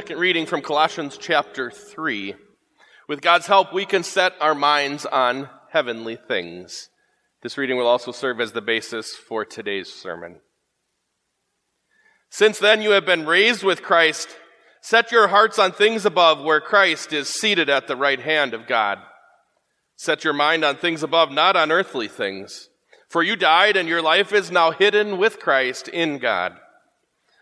Second reading from Colossians chapter 3. With God's help, we can set our minds on heavenly things. This reading will also serve as the basis for today's sermon. Since then you have been raised with Christ. Set your hearts on things above where Christ is seated at the right hand of God. Set your mind on things above, not on earthly things. For you died and your life is now hidden with Christ in God.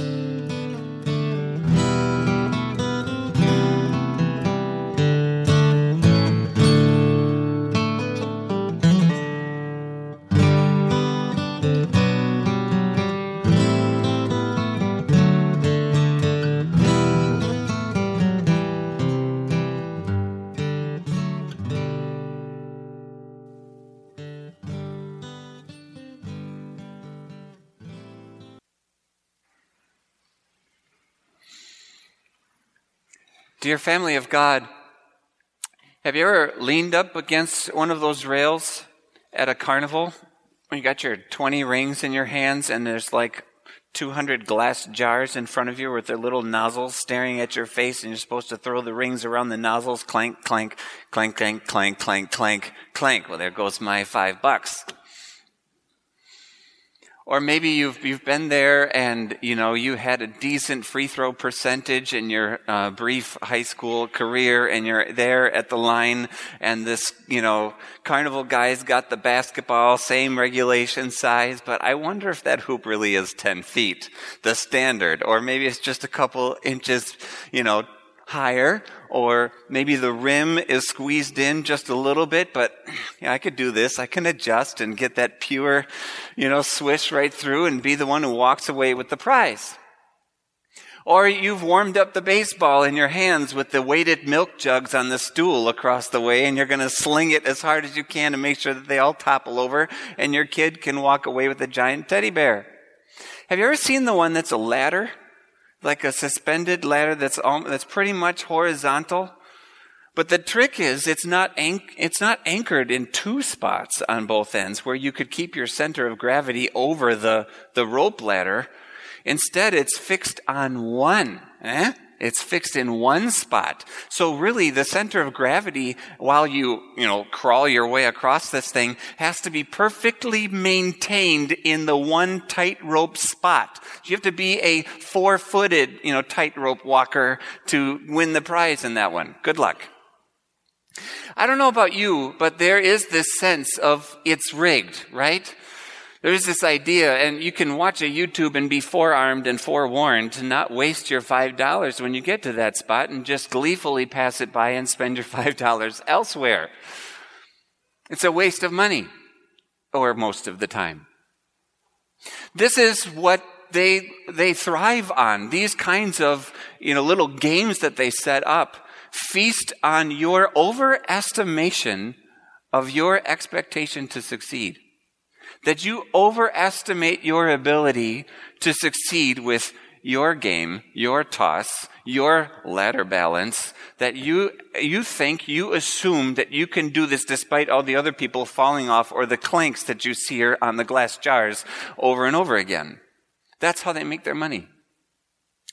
thank you Dear family of God, have you ever leaned up against one of those rails at a carnival you got your 20 rings in your hands and there's like 200 glass jars in front of you with their little nozzles staring at your face and you're supposed to throw the rings around the nozzles clank, clank, clank, clank, clank, clank, clank, clank. Well, there goes my five bucks. Or maybe you've, you've been there and, you know, you had a decent free throw percentage in your uh, brief high school career and you're there at the line and this, you know, carnival guy's got the basketball, same regulation size, but I wonder if that hoop really is 10 feet, the standard, or maybe it's just a couple inches, you know, higher, or maybe the rim is squeezed in just a little bit, but yeah, I could do this. I can adjust and get that pure, you know, swish right through and be the one who walks away with the prize. Or you've warmed up the baseball in your hands with the weighted milk jugs on the stool across the way and you're going to sling it as hard as you can to make sure that they all topple over and your kid can walk away with a giant teddy bear. Have you ever seen the one that's a ladder? Like a suspended ladder that's, that's pretty much horizontal. But the trick is it's not, anch- it's not anchored in two spots on both ends where you could keep your center of gravity over the, the rope ladder. Instead, it's fixed on one. Eh? It's fixed in one spot. So really the center of gravity while you, you know, crawl your way across this thing has to be perfectly maintained in the one tightrope spot. You have to be a four-footed, you know, tightrope walker to win the prize in that one. Good luck. I don't know about you, but there is this sense of it's rigged, right? There's this idea, and you can watch a YouTube and be forearmed and forewarned to not waste your $5 when you get to that spot and just gleefully pass it by and spend your $5 elsewhere. It's a waste of money, or most of the time. This is what they, they thrive on. These kinds of, you know, little games that they set up feast on your overestimation of your expectation to succeed that you overestimate your ability to succeed with your game, your toss, your ladder balance, that you, you think, you assume that you can do this despite all the other people falling off or the clanks that you see here on the glass jars over and over again. That's how they make their money.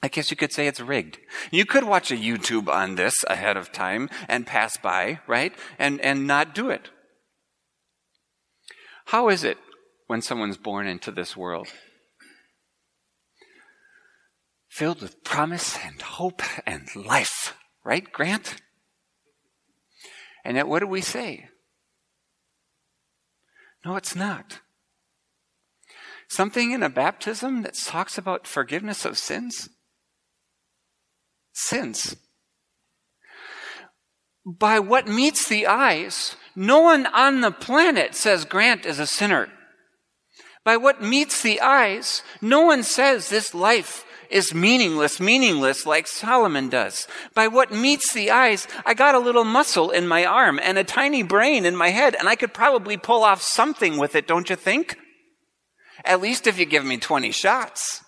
I guess you could say it's rigged. You could watch a YouTube on this ahead of time and pass by, right? And, and not do it. How is it when someone's born into this world. filled with promise and hope and life. Right, Grant? And yet, what do we say? No, it's not. Something in a baptism that talks about forgiveness of sins? Sins. By what meets the eyes, no one on the planet says Grant is a sinner. By what meets the eyes, no one says this life is meaningless, meaningless like Solomon does. By what meets the eyes, I got a little muscle in my arm and a tiny brain in my head, and I could probably pull off something with it, don't you think? At least if you give me 20 shots.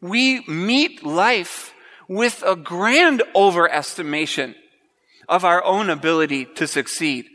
We meet life with a grand overestimation of our own ability to succeed.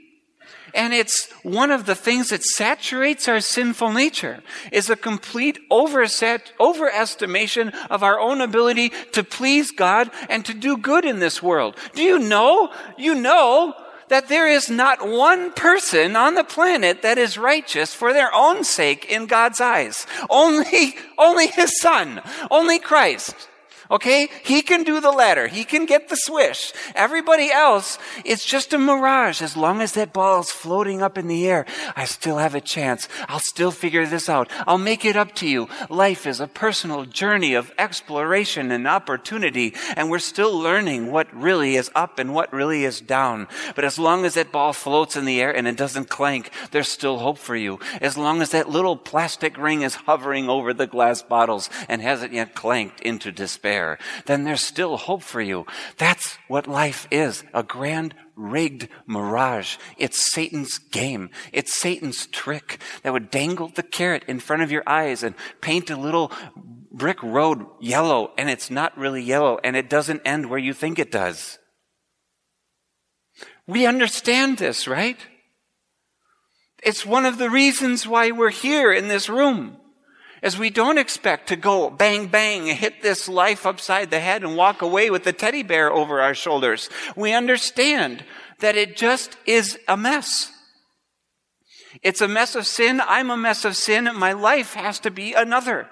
And it's one of the things that saturates our sinful nature is a complete overset, overestimation of our own ability to please God and to do good in this world. Do you know? You know that there is not one person on the planet that is righteous for their own sake in God's eyes. Only, only His Son. Only Christ. Okay? He can do the ladder. He can get the swish. Everybody else, it's just a mirage. As long as that ball is floating up in the air, I still have a chance. I'll still figure this out. I'll make it up to you. Life is a personal journey of exploration and opportunity, and we're still learning what really is up and what really is down. But as long as that ball floats in the air and it doesn't clank, there's still hope for you. As long as that little plastic ring is hovering over the glass bottles and hasn't yet clanked into despair, there, then there's still hope for you. That's what life is. A grand rigged mirage. It's Satan's game. It's Satan's trick that would dangle the carrot in front of your eyes and paint a little brick road yellow and it's not really yellow and it doesn't end where you think it does. We understand this, right? It's one of the reasons why we're here in this room as we don't expect to go bang, bang, hit this life upside the head and walk away with the teddy bear over our shoulders. We understand that it just is a mess. It's a mess of sin. I'm a mess of sin. My life has to be another.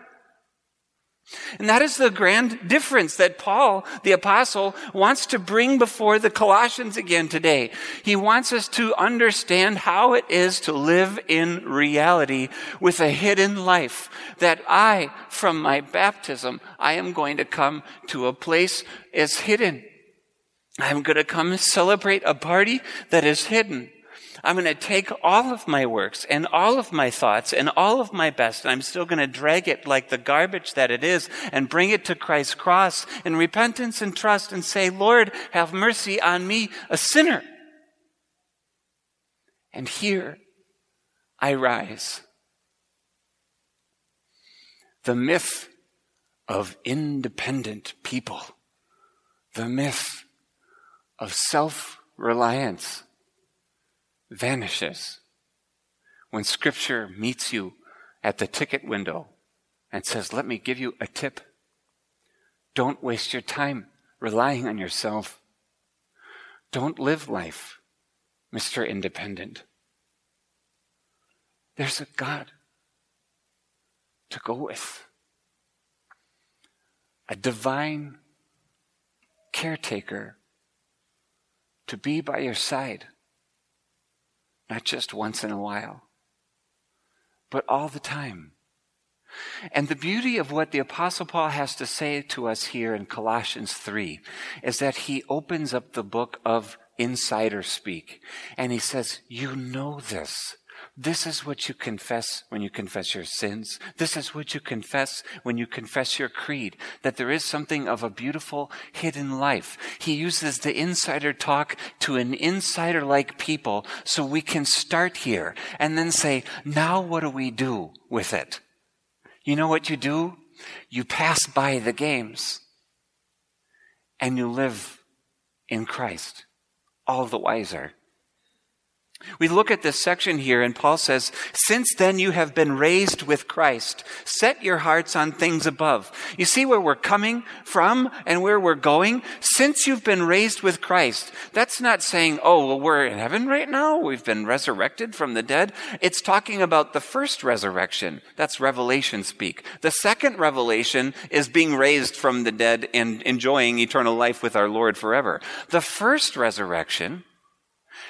And that is the grand difference that Paul, the apostle, wants to bring before the Colossians again today. He wants us to understand how it is to live in reality with a hidden life. That I, from my baptism, I am going to come to a place as hidden. I'm going to come and celebrate a party that is hidden. I'm going to take all of my works and all of my thoughts and all of my best, and I'm still going to drag it like the garbage that it is and bring it to Christ's cross in repentance and trust and say, Lord, have mercy on me, a sinner. And here I rise. The myth of independent people, the myth of self reliance vanishes when Scripture meets you at the ticket window and says, Let me give you a tip. Don't waste your time relying on yourself. Don't live life, Mr. Independent. There's a God to go with, a divine caretaker to be by your side not just once in a while, but all the time. And the beauty of what the Apostle Paul has to say to us here in Colossians 3 is that he opens up the book of insider speak and he says, You know this. This is what you confess when you confess your sins. This is what you confess when you confess your creed, that there is something of a beautiful hidden life. He uses the insider talk to an insider like people so we can start here and then say, now what do we do with it? You know what you do? You pass by the games and you live in Christ, all the wiser. We look at this section here, and Paul says, Since then you have been raised with Christ. Set your hearts on things above. You see where we're coming from and where we're going? Since you've been raised with Christ. That's not saying, oh, well, we're in heaven right now. We've been resurrected from the dead. It's talking about the first resurrection. That's Revelation speak. The second revelation is being raised from the dead and enjoying eternal life with our Lord forever. The first resurrection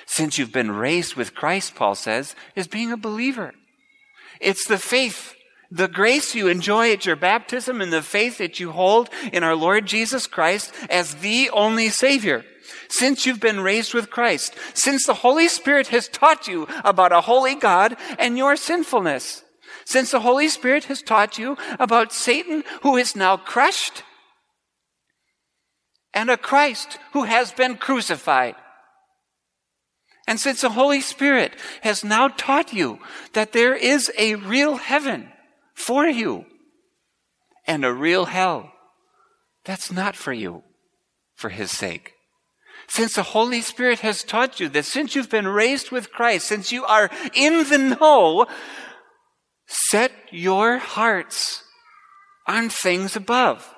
since you've been raised with Christ, Paul says, is being a believer. It's the faith, the grace you enjoy at your baptism and the faith that you hold in our Lord Jesus Christ as the only Savior. Since you've been raised with Christ, since the Holy Spirit has taught you about a holy God and your sinfulness, since the Holy Spirit has taught you about Satan who is now crushed and a Christ who has been crucified. And since the Holy Spirit has now taught you that there is a real heaven for you and a real hell, that's not for you, for His sake. Since the Holy Spirit has taught you that since you've been raised with Christ, since you are in the know, set your hearts on things above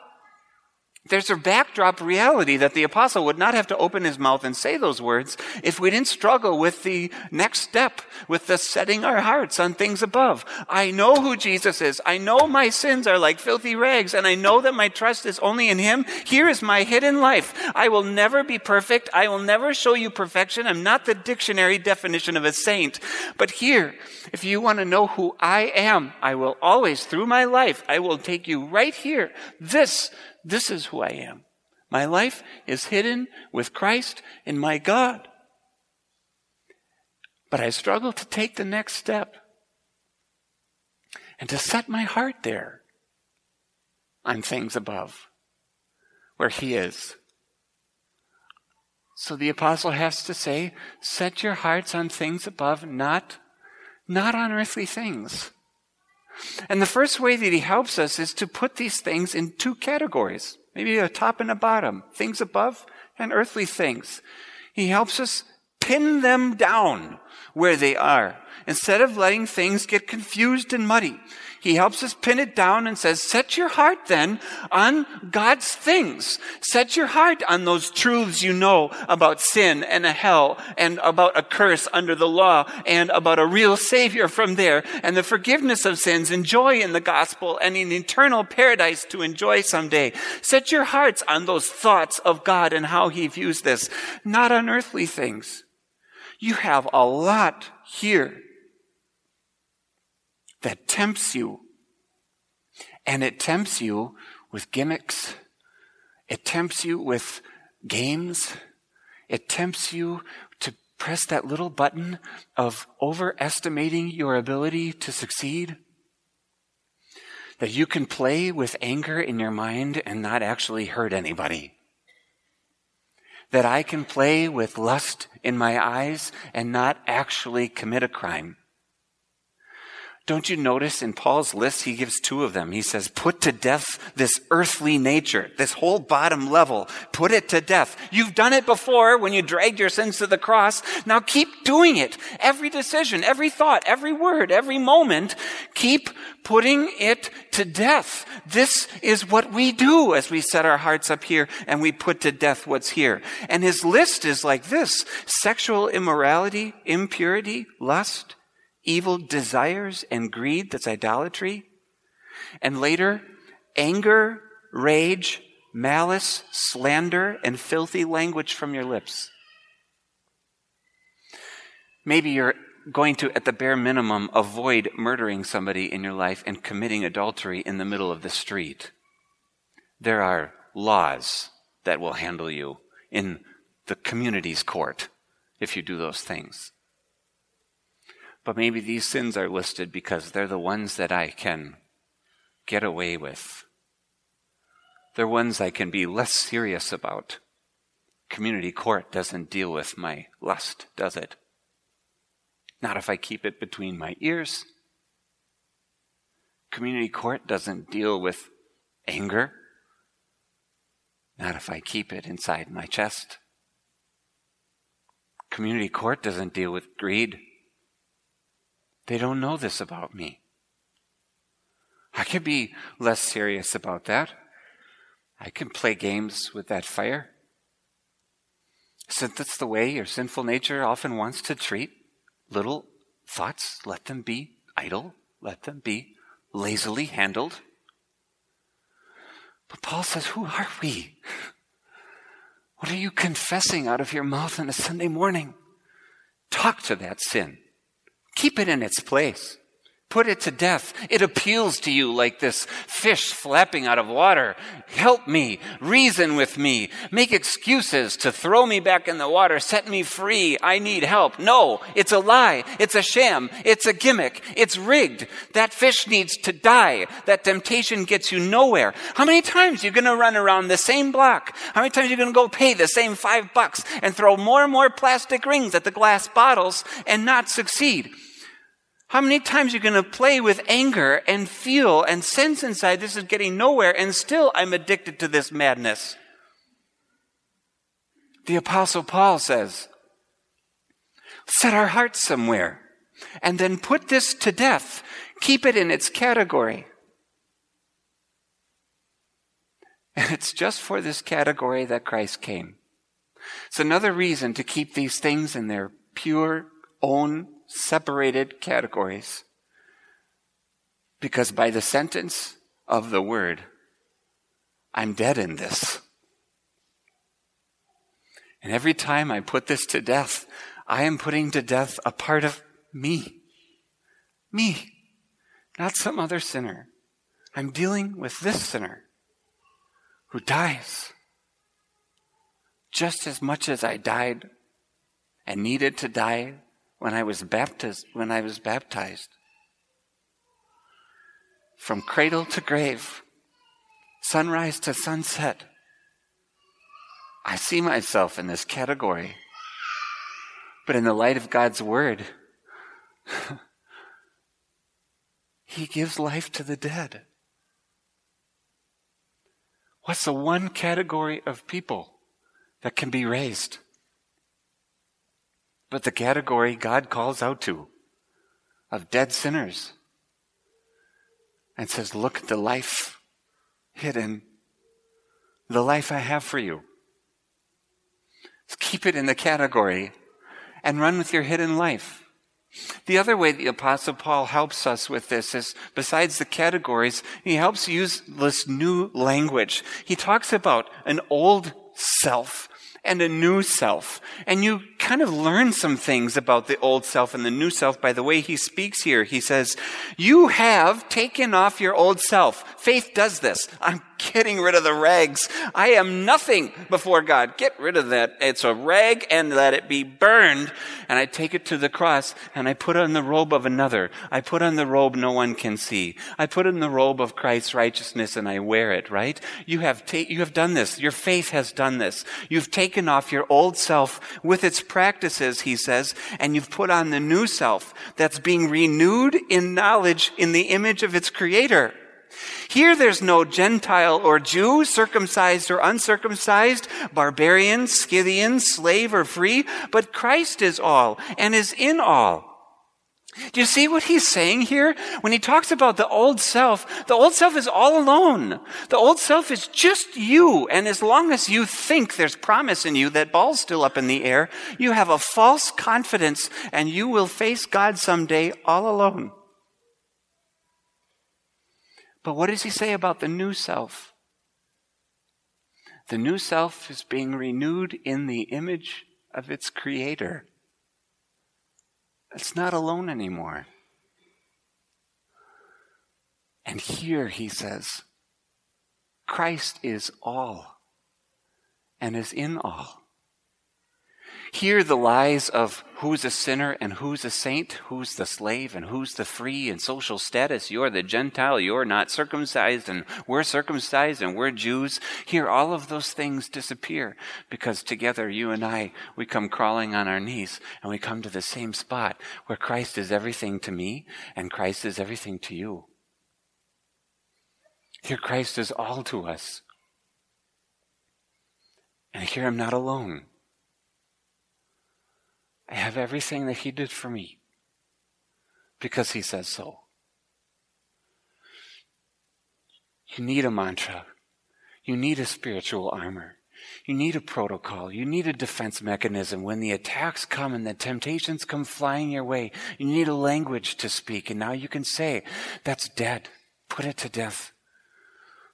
there's a backdrop reality that the apostle would not have to open his mouth and say those words if we didn't struggle with the next step, with the setting our hearts on things above. I know who Jesus is. I know my sins are like filthy rags, and I know that my trust is only in him. Here is my hidden life. I will never be perfect. I will never show you perfection. I'm not the dictionary definition of a saint. But here, if you want to know who I am, I will always, through my life, I will take you right here. This this is who I am. My life is hidden with Christ in my God. But I struggle to take the next step and to set my heart there on things above, where He is. So the apostle has to say, set your hearts on things above, not, not on earthly things. And the first way that he helps us is to put these things in two categories maybe a top and a bottom, things above and earthly things. He helps us pin them down where they are instead of letting things get confused and muddy. He helps us pin it down and says, set your heart then on God's things. Set your heart on those truths you know about sin and a hell and about a curse under the law and about a real savior from there and the forgiveness of sins and joy in the gospel and an eternal paradise to enjoy someday. Set your hearts on those thoughts of God and how he views this, not on earthly things. You have a lot here that tempts you. And it tempts you with gimmicks. It tempts you with games. It tempts you to press that little button of overestimating your ability to succeed. That you can play with anger in your mind and not actually hurt anybody. That I can play with lust in my eyes and not actually commit a crime. Don't you notice in Paul's list, he gives two of them. He says, put to death this earthly nature, this whole bottom level. Put it to death. You've done it before when you dragged your sins to the cross. Now keep doing it. Every decision, every thought, every word, every moment, keep putting it to death. This is what we do as we set our hearts up here and we put to death what's here. And his list is like this. Sexual immorality, impurity, lust, evil desires and greed, that's idolatry. And later, anger, rage, malice, slander, and filthy language from your lips. Maybe you're going to, at the bare minimum, avoid murdering somebody in your life and committing adultery in the middle of the street. There are laws that will handle you in the community's court if you do those things. But maybe these sins are listed because they're the ones that I can get away with. They're ones I can be less serious about. Community court doesn't deal with my lust, does it? Not if I keep it between my ears. Community court doesn't deal with anger. Not if I keep it inside my chest. Community court doesn't deal with greed. They don't know this about me. I can be less serious about that. I can play games with that fire. Since that's the way your sinful nature often wants to treat little thoughts, let them be idle, let them be lazily handled. But Paul says, Who are we? What are you confessing out of your mouth on a Sunday morning? Talk to that sin. Keep it in its place. Put it to death. It appeals to you like this fish flapping out of water. Help me. Reason with me. Make excuses to throw me back in the water. Set me free. I need help. No, it's a lie. It's a sham. It's a gimmick. It's rigged. That fish needs to die. That temptation gets you nowhere. How many times are you going to run around the same block? How many times are you going to go pay the same five bucks and throw more and more plastic rings at the glass bottles and not succeed? How many times are you going to play with anger and feel and sense inside this is getting nowhere and still I'm addicted to this madness? The apostle Paul says, set our hearts somewhere and then put this to death. Keep it in its category. And it's just for this category that Christ came. It's another reason to keep these things in their pure own separated categories. Because by the sentence of the word, I'm dead in this. And every time I put this to death, I am putting to death a part of me. Me. Not some other sinner. I'm dealing with this sinner who dies just as much as I died and needed to die when I was baptized, when I was baptized. From cradle to grave, sunrise to sunset, I see myself in this category. But in the light of God's word, He gives life to the dead. What's the one category of people that can be raised? But the category God calls out to of dead sinners and says, Look at the life hidden, the life I have for you. Let's keep it in the category and run with your hidden life. The other way the Apostle Paul helps us with this is, besides the categories, he helps use this new language. He talks about an old self and a new self. And you kind of learn some things about the old self and the new self by the way he speaks here. He says, You have taken off your old self. Faith does this. I'm getting rid of the rags. I am nothing before God. Get rid of that. It's a rag and let it be burned. And I take it to the cross and I put on the robe of another. I put on the robe no one can see. I put on the robe of Christ's righteousness and I wear it, right? You have, ta- you have done this. Your faith has done this. You've taken off your old self with its practices, he says, and you've put on the new self that's being renewed in knowledge in the image of its creator. Here there's no Gentile or Jew, circumcised or uncircumcised, barbarian, Scythian, slave or free, but Christ is all and is in all. Do you see what he's saying here? When he talks about the old self, the old self is all alone. The old self is just you. And as long as you think there's promise in you, that ball's still up in the air, you have a false confidence and you will face God someday all alone. But what does he say about the new self? The new self is being renewed in the image of its creator. It's not alone anymore. And here he says, Christ is all and is in all hear the lies of who's a sinner and who's a saint, who's the slave and who's the free and social status. You're the Gentile, you're not circumcised, and we're circumcised and we're Jews. Hear all of those things disappear because together you and I, we come crawling on our knees and we come to the same spot where Christ is everything to me and Christ is everything to you. Here Christ is all to us. And here I'm not alone. I have everything that He did for me because He says so. You need a mantra. You need a spiritual armor. You need a protocol. You need a defense mechanism. When the attacks come and the temptations come flying your way, you need a language to speak. And now you can say, that's dead. Put it to death.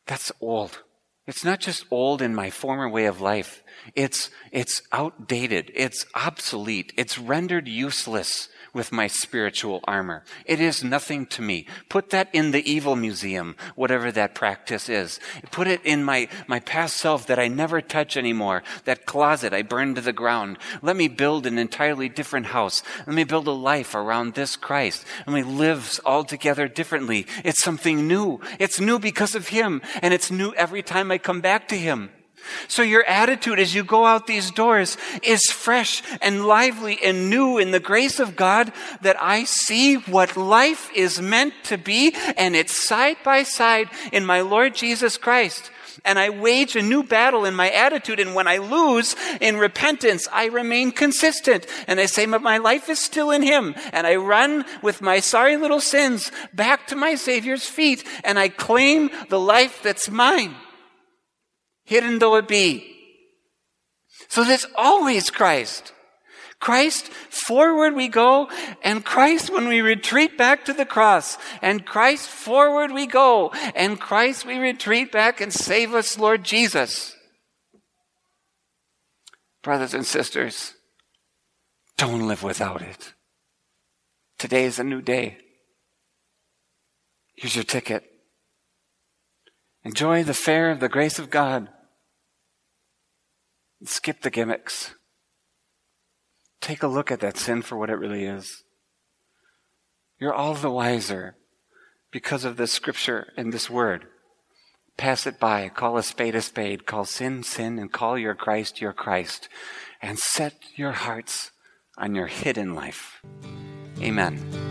That's old. It's not just old in my former way of life. It's, it's outdated. It's obsolete. It's rendered useless with my spiritual armor. It is nothing to me. Put that in the evil museum, whatever that practice is. Put it in my, my past self that I never touch anymore, that closet I burned to the ground. Let me build an entirely different house. Let me build a life around this Christ. Let me live altogether differently. It's something new. It's new because of Him, and it's new every time I come back to Him. So your attitude as you go out these doors is fresh and lively and new in the grace of God that I see what life is meant to be and it's side by side in my Lord Jesus Christ. And I wage a new battle in my attitude. And when I lose in repentance, I remain consistent. And I say, my life is still in Him. And I run with my sorry little sins back to my Savior's feet. And I claim the life that's mine hidden though it be. So there's always Christ. Christ, forward we go, and Christ when we retreat back to the cross, and Christ forward we go, and Christ we retreat back and save us, Lord Jesus. Brothers and sisters, don't live without it. Today is a new day. Here's your ticket. Enjoy the fare of the grace of God. Skip the gimmicks. Take a look at that sin for what it really is. You're all the wiser because of this scripture and this word. Pass it by. Call a spade a spade. Call sin sin and call your Christ your Christ. And set your hearts on your hidden life. Amen.